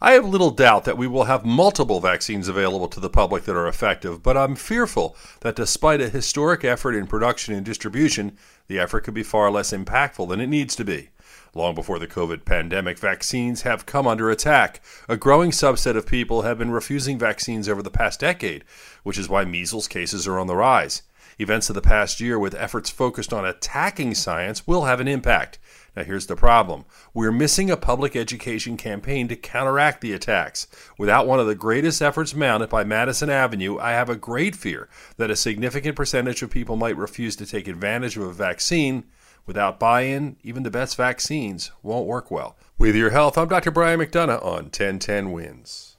I have little doubt that we will have multiple vaccines available to the public that are effective, but I'm fearful that despite a historic effort in production and distribution, the effort could be far less impactful than it needs to be. Long before the COVID pandemic, vaccines have come under attack. A growing subset of people have been refusing vaccines over the past decade, which is why measles cases are on the rise. Events of the past year, with efforts focused on attacking science, will have an impact. Now, here's the problem we're missing a public education campaign to counteract the attacks. Without one of the greatest efforts mounted by Madison Avenue, I have a great fear that a significant percentage of people might refuse to take advantage of a vaccine Without buy in, even the best vaccines won't work well. With your health, I'm Dr. Brian McDonough on 1010 Wins.